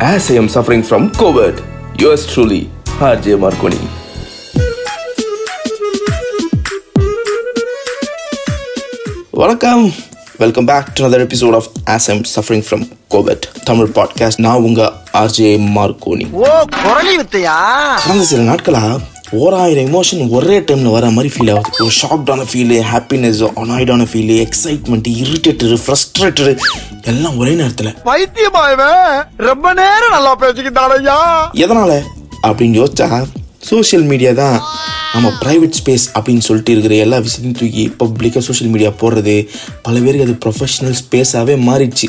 as I am suffering from COVID. Yours truly, RJ Marconi. வணக்கம் welcome back to another episode of as I'm suffering from covid Tamil podcast நான் உங்க RJ Marconi ஓ குரலி வித்தையா கடந்த சில நாட்களா ஓராயிரம் emotion ஒரே டைம்ல வர மாதிரி ஃபீல் ஆகுது. ஒரு ஷாக்டான ஃபீலு ஹாப்பினஸ் அனாய்டான ஃபீலு எக்ஸைட்மெண்ட் இரிட்டேட்டடு ஃப்ரஸ்ட்ரேட்டடு எல்லாம் ஒரே நேரத்தில். பைத்தியமா இவன் ரொம்ப நேரம் நல்லா பேசிக்கிட்டானையா எதனால? அப்படின்னு யோசிச்சா சோஷியல் மீடியா தான் நம்ம ப்ரைவேட் ஸ்பேஸ் அப்படின்னு சொல்லிட்டு இருக்கிற எல்லா விஷயத்தையும் தூக்கி பப்ளிக்காக சோஷியல் மீடியா போடுறது. பல பேருக்கு அது ப்ரொஃபஷனல் ஸ்பேஸாகவே மாறிடுச்சு.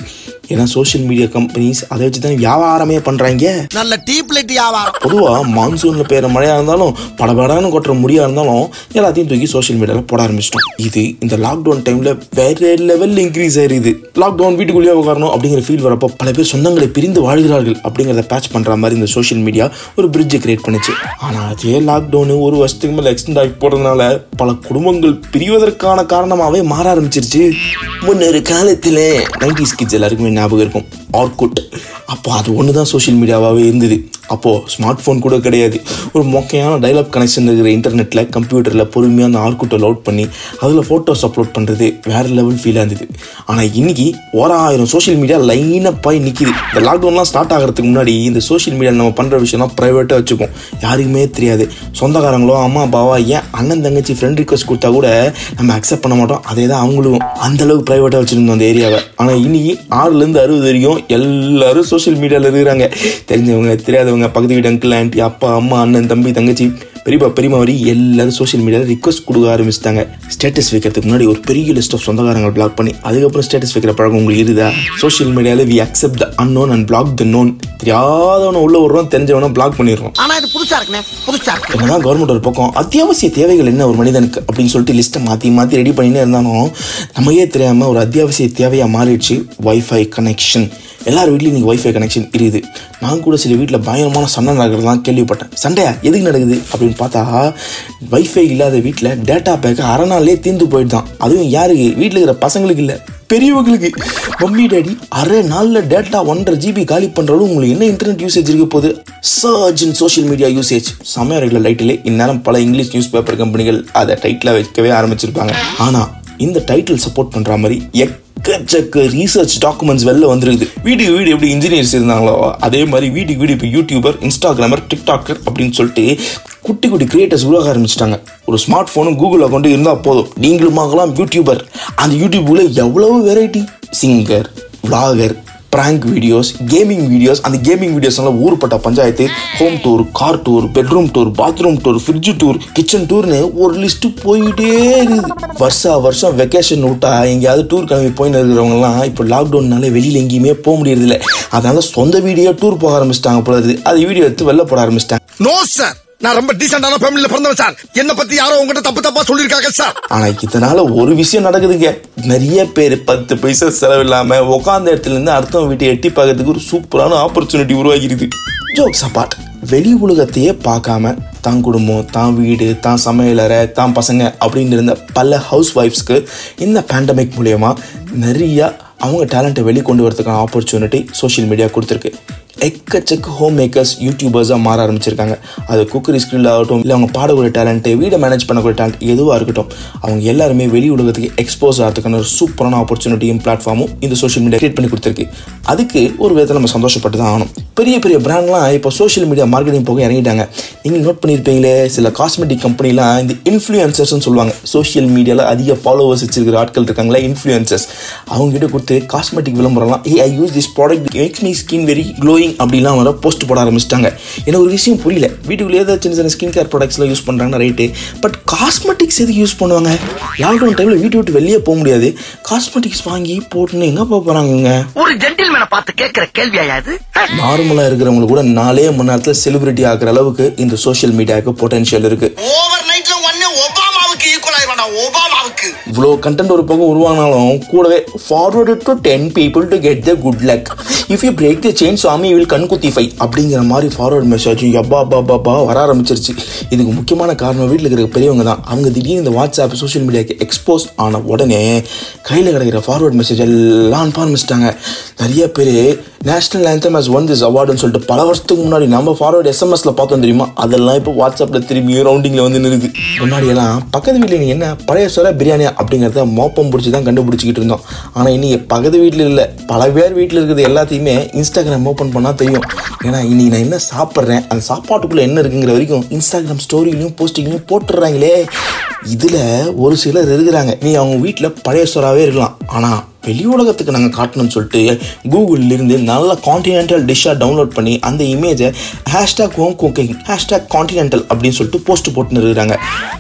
ஏன்னா சோஷியல் மீடியா கம்பெனிஸ் அதை வச்சு தான் வியாபாரமே பண்ணுறாங்க நல்ல டீப் லைட் வியாபாரம். பொதுவாக மான்சூனில் பெய்கிற மழையாக இருந்தாலும் படபடான்னு கொட்டுற முடியாக இருந்தாலும் எல்லாத்தையும் தூக்கி சோஷியல் மீடியாவில் போட ஆரம்பிச்சிட்டோம். இது இந்த லாக்டவுன் டைமில் வேற லெவலில் இன்க்ரீஸ் ஆயிருது. லாக்டவுன் வீட்டுக்குள்ளேயே உட்காரணும் அப்படிங்கிற ஃபீல் வரப்போ பல பேர் சொந்தங்களை பிரிந்து வாழ்கிறார்கள் அப்படிங்கிறத பேட்ச் பண்ணுற மாதிரி இந்த சோஷியல் மீடியா ஒரு பிரிட்ஜை கிரியேட் பண்ணுச்சு. ஆனால் அதே லாக்டவுனு ஒரு வருஷத்துக்கு மேலே எக்ஸ்டெண்ட் ஆகி போடுறதுனால பல குடும்பங்கள் பிரிவதற்கான காரணமாகவே மாற ஆரம்பிச்சிருச்சு. முன்னொரு காலத்தில் நைன்டிஸ் கிட்ஸ் எல்லாருக்குமே ஞாபகம் இருக்கும். ஆர்குட் அப்போ அது ஒன்று தான் சோஷியல் மீடியாவாகவே இருந்தது. அப்போது ஸ்மார்ட் ஃபோன் கூட கிடையாது. ஒரு மொக்கையான டைலப் கனெக்ஷன் இருக்கிற இன்டர்நெட்டில் கம்ப்யூட்டரில் பொறுமையாக அந்த ஆர்குட்டை லோட் பண்ணி அதில் ஃபோட்டோஸ் அப்லோட் பண்ணுறது வேறு லெவல் ஃபீலாக இருந்தது. ஆனால் இன்னைக்கு ஓராயிரம் சோஷியல் மீடியா லைனாக போய் நிற்கிது இந்த லாக்டவுன்லாம் ஸ்டார்ட் ஆகிறதுக்கு முன்னாடி இந்த சோஷியல் மீடியாவில் நம்ம பண்ணுற விஷயம்லாம் ப்ரைவேட்டாக வச்சுப்போம் யாருக்குமே தெரியாது. சொந்தக்காரங்களோ அம்மா அப்பாவா ஏன் அண்ணன் தங்கச்சி ஃப்ரெண்ட் ரிக்வஸ்ட் கொடுத்தா கூட நம்ம அக்செப்ட் பண்ண மாட்டோம். அதே தான் அவங்களும். அந்தளவுக்கு ப்ரைவேட்டாக வச்சுருந்தோம் அந்த ஏரியாவை ஆனால் இன்றைக்கி ஆறுலேருந்து அறுபது வரைக்கும் எல்லோரும் சோஷியல் மீடியாவில் இருக்கிறாங்க. தெரிஞ்சவங்க தெரியாதவங்க பக்கத்து வீட்டு அங்கிள் ஆண்டி அப்பா அம்மா அண்ணன் தம்பி தங்கச்சி பெரியப்பா பெரியமா வரி எல்லாரும் சோஷியல் மீடியாவில் ரிக்வஸ்ட் கொடுக்க ஆரம்பிச்சிட்டாங்க. ஸ்டேட்டஸ் வைக்கிறதுக்கு முன்னாடி ஒரு பெரிய லிஸ்ட் ஆஃப் சொந்தக்காரங்களை பிளாக் பண்ணி அதுக்கப்புறம் ஸ்டேட்டஸ் வைக்கிற பழக்கம் உங்களுக்கு இருக்குதா? சோஷியல் மீடியாவில் we accept the unknown and block the known தெரியாதவனை உள்ள விடுறோம் தெரிஞ்சவனை பிளாக் பண்ணிடுறோம். ஆனா இது புதுசா இருக்குண்ணே புதுசா இருக்கு. என்னதான் கவர்மெண்ட் ஒரு பக்கம் அத்தியாவசிய தேவைகள் என்ன ஒரு மனிதனுக்கு அப்படின்னு சொல்லிட்டு லிஸ்ட்டை மாற்றி மாற்றி ரெடி பண்ணினே இருந்தாலும் நமக்கே தெரியாமல் ஒரு அத்தியாவசிய தேவையாக மாறிடுச்சு வைஃபை கனெக்ஷன் எல்லார் வீட்லையும் இன்னைக்கு ஒய்ஃபை கனெக்ஷன் இருக்குது. நான் கூட சில வீட்டில் பயங்கரமான சண்டை நடக்கிறதுலாம் கேள்விப்பட்டேன். சண்டையா? எதுக்கு நடக்குது? அப்படின்னு பார்த்தா வைஃபை இல்லாத வீட்டில் டேட்டா பேக்கை அரை நாள்லேயே தீர்ந்து போயிட்டு அதுவும் யாருக்கு? வீட்டில் இருக்கிற பசங்களுக்கு இல்லை. பெரியவங்களுக்கு. மம்மி டேடி அரை நாளில் டேட்டா ஒன்றரை ஜிபி காலி பண்ணுறதும் உங்களுக்கு என்ன இன்டர்நெட் யூசேஜ் இருக்க போகுது? Surge in social media usage சமயம் ரெகுலர் லைட்டிலே இந்நேரம் பல இங்கிலீஷ் நியூஸ் பேப்பர் கம்பெனிகள் அதை டைட்டில் வைக்கவே ஆரம்பிச்சிருப்பாங்க. ஆனால் இந்த டைட்டில் சப்போர்ட் பண்ணுற மாதிரி எக்கச்சக்க ரீசர்ச் டாக்குமெண்ட்ஸ் வெளில வந்துருக்குது. வீட்டுக்கு வீடு எப்படி இன்ஜினியர்ஸ் இருந்தாங்களோ அதே மாதிரி வீட்டுக்கு வீடு இப்போ யூடியூபர் இன்ஸ்டாகிராமர் டிக்டாக்கர் அப்படின்னு சொல்லிட்டு குட்டி குட்டி கிரியேட்டர்ஸ் உருவாக ஆரம்பிச்சிட்டாங்க. ஒரு ஸ்மார்ட் ஃபோனும் கூகுள் அக்கௌண்ட்டும் இருந்தால் போதும். நீங்களும் ஆகலாம் யூடியூபர் அந்த யூடியூப்ல எவ்வளவு variety singer vlogger prank videos gaming videos அந்த gaming videos ஊர்பட்ட panchayat home tour car tour bedroom tour bathroom tour fridge tour kitchen டூர்னு ஒரு லிஸ்ட்டு போயிட்டே இருக்குது. வருஷா வருஷம் வெக்கேஷன் விட்டா எங்கேயாவது டூர் கிளம்பி போயின்னு இருக்கிறவங்கலாம் இப்போ லாக்டவுன்னால வெளியில் எங்கேயுமே போக முடியறதில்ல. அதனால சொந்த வீடியோ டூர் போக ஆரம்பிச்சிட்டாங்க போல இருக்குது. அது வீடியோ எடுத்து வெளில போட ஆரம்பிச்சிட்டாங்க. நோ சார் நான் ரொம்ப டீசென்டான ஃபேமிலில பிறந்தவன் சார் என்ன பத்தி யாரோ உங்ககிட்ட தப்பு தப்பா சொல்லிருக்காங்க சார் ஆனா இதனால ஒரு விஷயம் நடக்குதுங்க. நிறைய பேர் பத்து பைசா செலவில்லாம உட்காந்த இடத்துல இருந்து அடுத்தவங்க வீட்டை எட்டி பார்க்கறதுக்கு ஒரு சூப்பரான ஆப்பர்ச்சுனிட்டி உருவாகிருது. ஜோக்ஸ் அப்பார்ட் வெளி உலகத்தையே பார்க்காம தான் குடும்பம் தான் வீடு தான் சமையலறை தான் பசங்க அப்படின்னு இருந்த பல ஹவுஸ் ஒய்ஃப்ஸ்க்கு இந்த பேண்டமிக் மூலயமா நிறைய அவங்க டேலண்ட்டை வெளிக்கொண்டு வரதுக்கான ஆப்பர்ச்சுனிட்டி சோஷியல் மீடியா கொடுத்துருக்கு. எக்கச்சக்க ஹோம் மேக்கர்ஸ் யூடியூபர்ஸாக மாற ஆரம்பிச்சிருக்காங்க. அது குக்கரி ஸ்கில் ஆகட்டும் இல்லை அவங்க பாடக்கூடிய டேலண்ட்டு வீடை மேனேஜ் பண்ணக்கூடிய டேலண்ட் எதுவாக இருக்கட்டும் அவங்க எல்லாருமே வெளி உலகத்துக்கு எக்ஸ்போஸ் ஆகிறதுக்கான ஒரு சூப்பரான ஆப்பர்ச்சுனிட்டியும் பிளாட்ஃபார்மும் இந்த சோஷியல் மீடியா கிரியேட் பண்ணி கொடுத்துருக்கு. அதுக்கு ஒரு விதத்தில் நம்ம சந்தோஷப்பட்டு தான் ஆகணும். பெரிய பெரிய பிராண்ட்லாம் இப்போ சோஷியல் மீடியா மார்க்கெட்டிங் போக இறங்கிட்டாங்க. நீங்கள் நோட் பண்ணியிருப்பீங்களே சில காஸ்மெட்டிக் கம்பெனிலாம் இந்த இன்ஃப்ளூயன்சர்ஸ்னு சொல்லுவாங்க. சோஷியல் மீடியாவில் அதிக ஃபாலோவர்ஸ் வச்சிருக்கிற ஆட்கள் இருக்காங்களா இன்ஃப்ளூயன்சர்ஸ் அவங்ககிட்ட கொடுத்து காஸ்மெட்டிக் விளம்பரம்லாம் ஏ I use this product makes me skin very glowing அப்படிலாம் வர போஸ்ட் போட ஆரம்பிச்சிட்டாங்க. எனக்கு ஒரு விஷயம் புரியல. வீட்டுக்குள்ளே ஏதாவது சின்ன சின்ன ஸ்கின் கேர் ப்ராடக்ட்ஸ்லாம் யூஸ் பண்ணுறாங்கன்னா ரைட்டு பட் காஸ்மெட்டிக்ஸ் எதுக்கு யூஸ் பண்ணுவாங்க? லாக்டவுன் டைமில் வீட்டு விட்டு வெளியே போக முடியாது. காஸ்மெட்டிக்ஸ் வாங்கி போட்டுன்னு எங்கே போக போகிறாங்க இவங்க? ஒரு ஜென்டில்மேனை பார்த்து கேட்கிற கேள்வியா இது? நார்மலாக இருக்கிறவங்க கூட நாலே மணி நேரத்தில் செலிபிரிட்டி ஆகிற அளவுக்கு இந்த சோஷியல் மீடியாவுக்கு பொட்டன்ஷியல் இருக்குது ஓவர் நைட்ல ஒன்னு ஒபாமாவுக்கு ஈக்குவல் ஆயிடுவாடா ஒபாமாவுக்கு. இவ்வளோ கண்டென்ட் ஒரு பக்கம் உருவானாலும் கூடவே forward to ten people to get the good luck if you break the chain swami will கண்குத்திஃபை அப்படிங்கிற மாதிரி ஃபார்வர்ட் மெசேஜும் எப்பா பா பா பா வர ஆரம்பிச்சிருச்சு. இதுக்கு முக்கியமான காரணம் வீட்டில் இருக்கிற பெரியவங்க தான். அவங்க திடீர்னு இந்த வாட்ஸ்அப் சோஷியல் மீடியாவுக்கு எக்ஸ்போஸ் ஆன உடனே கையில் கிடைக்கிற ஃபார்வர்ட் மெசேஜ் எல்லாம் அனுப்ப ஆரம்பிச்சிட்டாங்க. நிறைய பேர் national anthem has won this அவார்டுன்னு சொல்லிட்டு பல வருஷத்துக்கு முன்னாடி நம்ம ஃபார்வர்ட் எஸ்எம்எஸில் பார்த்தோம் தெரியுமா? அதெல்லாம் இப்போ வாட்ஸ்அப்பில் திரும்பி ரவுண்டிங்கில் வந்து நிறுது. முன்னாடி எல்லாம் பக்கத்து வீட்டில் நீ என்ன பழைய சொல்ல பிரியாணியா அப்படிங்கிறத மோப்பம் பிடிச்சி தான் கண்டுபிடிச்சிக்கிட்டு இருந்தோம். ஆனால் இன்னைக்கு பக்கத்து வீட்டில் இல்லை பல பேர் வீட்டில் இருக்கிறது எல்லாத்தையும் இன்ஸ்டாகிராம் ஓப்பன் பண்ணால் தெரியும். ஏன்னா இன்னைக்கு நான் என்ன சாப்பிட்றேன் அந்த சாப்பாட்டுக்குள்ளே என்ன இருக்குங்கிற வரைக்கும் இன்ஸ்டாகிராம் ஸ்டோரிலையும் போஸ்டிங்லையும் போட்டுடுறாங்களே. இதில் ஒரு சிலர் இருக்கிறாங்க. நீ அவங்க வீட்டில் பழைய சோறாவே இருக்கலாம். ஆனால் வெளி உலகத்துக்கு நாங்கள் காட்டணும்னு சொல்லிட்டு கூகுள்ல இருந்து நல்ல கான்டினென்டல் டிஷ்ஷாக டவுன்லோட் பண்ணி அந்த இமேஜை hashtag home cooking hashtag continental அப்படின்னு சொல்லிட்டு போஸ்ட் போட்டுன்னு இருக்கிறாங்க.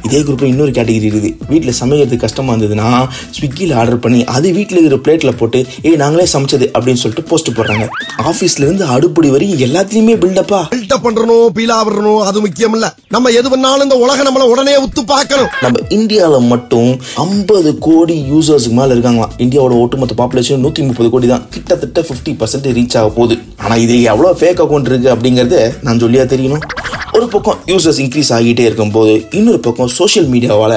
இதே குரூப்பில் இன்னொரு கேட்டகரி இருக்குது. வீட்டில் சமைக்கிறது கஷ்டமாக இருந்ததுன்னா ஸ்விக்கியில் ஆர்டர் பண்ணி அது வீட்டில் இருக்கிற பிளேட்டில் போட்டு ஏய் நாங்களே சமைச்சது அப்படின்னு சொல்லிட்டு போஸ்ட் போடுறாங்க. ஆஃபீஸ்லேருந்து அடுப்படி வரைக்கும் எல்லாத்துலேயுமே பில்டப்பா பில்டப் பண்றணும் பீலா விடணும் அது முக்கியம் இல்ல நம்ம எது பண்ணாலும் இந்த உலகம் நம்மள உடனே உத்து பார்க்கணும். நம்ம இந்தியாவில் மட்டும் ஐம்பது கோடி யூசர்ஸ்க்கு மேலே இருக்காங்களாம். இந்தியாவோட ஒட்டுமொத்த பாப்புலேஷன் நூற்றி முப்பது கோடி தான் கிட்டத்தட்ட ஃபிஃப்டி பர்சன்ட் ரீச் ஆக போகுது. ஆனால் இது எவ்வளோ ஃபேக் அக்கௌண்ட் இருக்குது அப்படிங்கறத நான் சொல்லியா தெரியணும்? ஒரு பக்கம் யூசர்ஸ் இன்க்ரீஸ் ஆகிட்டே இருக்கும்போது இன்னொரு பக்கம் சோஷியல் மீடியாவால்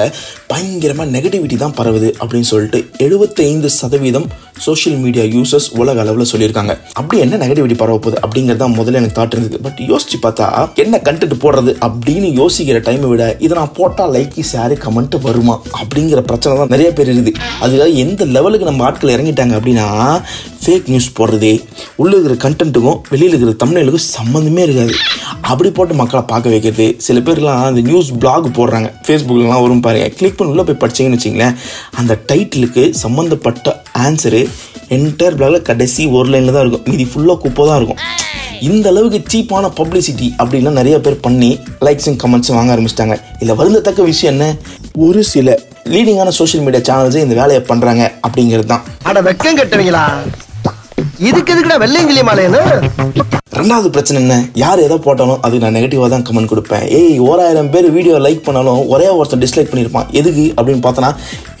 பயங்கரமாக நெகட்டிவிட்டி தான் பரவுது அப்படின்னு சொல்லிட்டு எழுபத்தைந்து சதவீதம் சோஷியல் மீடியா யூசர்ஸ் உலக அளவில் சொல்லியிருக்காங்க. அப்படி என்ன நெகட்டிவிட்டி பரவ போகுது அப்படிங்கிறது தான் முதல்ல எனக்கு தாட் இருந்தது. பட் யோசிச்சு பார்த்தா என்ன கண்டென்ட் போடுறது அப்படின்னு யோசிக்கிற டைமை விட இதை நான் போட்டால் லைக்கு ஷேரு கமெண்ட் வருமா அப்படிங்கிற பிரச்சனை தான் நிறைய பேர் இருக்குது. அதுக்காக எந்த லெவலுக்கு நம்ம ஆட்கள் இறங்கிட்டாங்க அப்படின்னா ஃபேக் நியூஸ் போடுறது உள்ளே இருக்கிற கண்டென்ட்டுக்கும் வெளியில் இருக்கிற தமிழுக்கும் சம்மந்தமே இருக்காது. அப்படி போட்டு மக்களை பார்க்க வைக்கிறது. சில பேர்லாம் அந்த நியூஸ் பிளாக் போடுறாங்க. ஃபேஸ்புக்லலாம் வரும் பாருங்கள் கிளிக் பண்ணி உள்ளே போய் படிச்சீங்கன்னு வச்சிங்களேன் அந்த டைட்டிலுக்கு சம்மந்தப்பட்ட ஆன்சரு என்டையர் பிளாகில் கடைசி ஒரு லைனில் தான் இருக்கும். மீதி ஃபுல்லாக குப்பை தான் இருக்கும். இந்த அளவுக்கு சீப்பான பப்ளிசிட்டி அப்படின்லாம் நிறைய பேர் பண்ணி லைக்ஸும் கமெண்ட்ஸும் வாங்க ஆரம்பிச்சிட்டாங்க. இதில் வருந்தத்தக்க விஷயம் என்ன? ஒரு சில லீடிங்கான சோஷியல் மீடியா சேனல்ஸே இந்த வேலையை பண்ணுறாங்க அப்படிங்கிறது தான். அட வெக்கம் கட்டுவீங்களா? இதுக்கு எதுக்குடா வெள்ளையங்கிலி மாலையன்னு ரெண்டாவது பிரச்சனை என்ன? யார் எதை போட்டாலும் அது நான் நெகட்டிவாக தான் கமெண்ட் கொடுப்பேன். ஏய் ஓராயிரம் பேர் வீடியோ லைக் பண்ணாலும் ஒரே ஒருத்தர் டிஸ்லைக் பண்ணியிருப்பான். எதுக்கு? அப்படின்னு பார்த்தோன்னா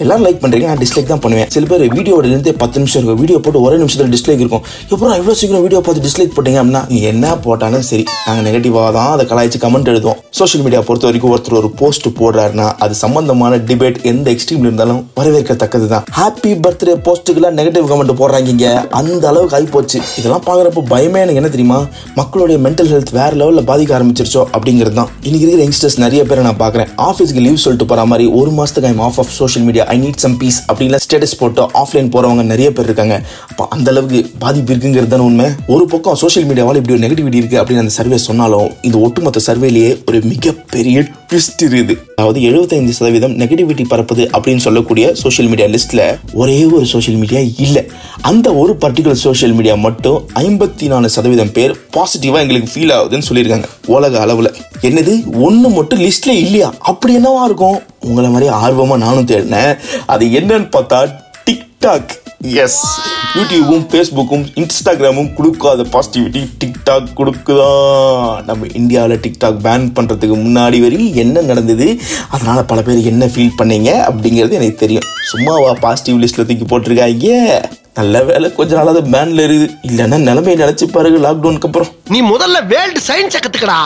எல்லாரும் லைக் பண்ணுறீங்க நான் டிஸ்லைக் தான் பண்ணுவேன். சில பேர் வீடியோட இருந்தே பத்து நிமிஷம் இருக்கும். வீடியோ போட்டு ஒரே நிமிஷத்தில் டிஸ்லைக் இருக்கும். எப்பறம் இவ்வளோ சீக்கிரம் வீடியோ பார்த்து டிஸ்லைக் போட்டீங்க அப்படின்னா என்ன போட்டாலும் சரி நாங்கள் நெகட்டிவாக தான் அதை கலாய்ச்சி கமெண்ட் எழுதுவோம். சோஷியல் மீடியா பொறுத்த வரைக்கும் ஒருத்தர் ஒரு போஸ்ட் போடுறாருன்னா அது சம்பந்தமான டிபேட் எந்த எக்ஸ்ட்ரீம்ல இருந்தாலும் வரவேற்கத்தக்கது தான். ஹாப்பி பர்த்டே போஸ்ட்டுக்கெல்லாம் நெகட்டிவ் கமெண்ட் போடுறாங்க அந்த அளவுக்கு ஆகி போச்சு. இதெல்லாம் பார்க்குறப்போ பயமே எனக்கு. என்ன தெரியுமா? மக்களுடைய மென்டல் ஹெல்த் வேறு லெவலில் பாதிக்க ஆரம்பிச்சிருச்சோ அப்படிங்கிறது தான். இன்றைக்கி இருக்கிற யங்ஸ்டர்ஸ் நிறைய பேரை நான் பார்க்குறேன். ஆஃபீஸ்க்கு லீவ் சொல்லிட்டு போகிற மாதிரி ஒரு மாதத்துக்கு I'm off off social media I need some peace அப்படின்லாம் ஸ்டேட்டஸ் போட்டு ஆஃப்லைன் போகிறவங்க நிறைய பேர் இருக்காங்க. அப்போ அந்த அளவுக்கு பாதிப்பு இருக்குங்கிறது தானே உண்மை. ஒரு பக்கம் சோஷியல் மீடியாவால் இப்படி ஒரு நெகட்டிவிட்டி இருக்குது அப்படின்னு அந்த சர்வே சொன்னாலும் இந்த ஒட்டுமொத்த சர்வேலேயே ஒரு மிகப்பெரிய ட்விஸ்ட் இருக்குது. அதாவது எழுபத்தைந்து சதவீதம் நெகட்டிவிட்டி பரப்புது அப்படின்னு சொல்லக்கூடிய சோஷியல் மீடியா லிஸ்ட்டில் ஒரே ஒரு சோஷியல் மீடியா இல்லை. அந்த ஒரு பர்டிகுலர் சோஷியல் மீடியா மட்டும் ஐம்பத்தி நாலு சதவீதம் பேர் பாசிட்டிவாக எங்களுக்கு ஃபீல் ஆகுதுன்னு சொல்லியிருக்காங்க. உலக அளவில். என்னது? ஒன்று மட்டும் லிஸ்ட்டில் இல்லையா? அப்படி என்னவா இருக்கும்? உங்களை மாதிரி ஆர்வமாக நானும் தேடினேன். அது என்னன்னு பார்த்தா டிக்டாக் எஸ் யூடியூபும் ஃபேஸ்புக்கும் இன்ஸ்டாகிராமும் கொடுக்காத பாசிட்டிவிட்டி டிக்டாக் கொடுக்குதான் நம்ம இந்தியாவில் டிக்டாக் பேன் பண்ணுறதுக்கு முன்னாடி வரையும் என்ன நடந்தது? அதனால் பல பேர் என்ன ஃபீல் பண்ணீங்க? அப்படிங்கிறது எனக்கு தெரியும். சும்மாவா பாசிட்டிவ் லிஸ்ட்டில் தூக்கி போட்டிருக்காங்க நல்ல வேலை கொஞ்ச நாள் அது பேனில் இருக்குது. இல்லைன்னா நிலைமையை நினச்சி பாருங்க லாக்டவுனுக்கு அப்புறம். நீ முதல்ல வேர்ல்டு சயின்ஸை கத்துக்கடா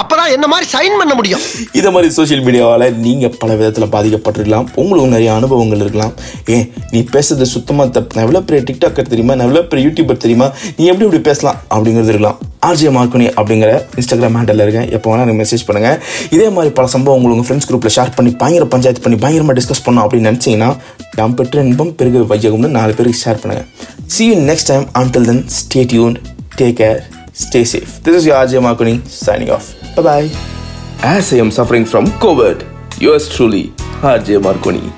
அப்பதான் என்ன மாதிரி சைன் பண்ண முடியும்? இதை மாதிரி சோஷியல் மீடியாவால் நீங்கள் பல விதத்தில் பாதிக்கப்பட்டிருக்கலாம். உங்களுக்கு நிறைய அனுபவங்கள் இருக்கலாம். ஏன் நீ பேசுறது சுத்தமாக தப்பு நான் எவ்வளோ பெரிய டிக்டாக்கர் தெரியுமா? நான் எவ்வளோ பெரிய யூடியூபர் தெரியுமா? நீ எப்படி இப்படி பேசலாம்? அப்படிங்கிறது இருக்கலாம். ஆர்ஜே மார்க்கனி அப்படிங்கிற இன்ஸ்டாகிராம் ஹேண்டலில் இருக்கேன். எப்போ வேணால் எனக்கு மெசேஜ் பண்ணுங்கள் இதே மாதிரி பல சம்பவம் உங்கள் ஃப்ரெண்ட்ஸ் குரூப்பில் ஷேர் பண்ணி பயங்கர பஞ்சாயத்து பண்ணி பயங்கரமாக டிஸ்கஸ் பண்ணோம் அப்படின்னு நினச்சிங்கன்னா நாம் பெற்ற இன்பம் பெருக வையகம்னு நாலு பேருக்கு share See you next time. Until then, stay tuned, take care, stay safe. This is your RJ Marconi signing off. Bye bye. As I am suffering from COVID, yours truly, RJ Marconi.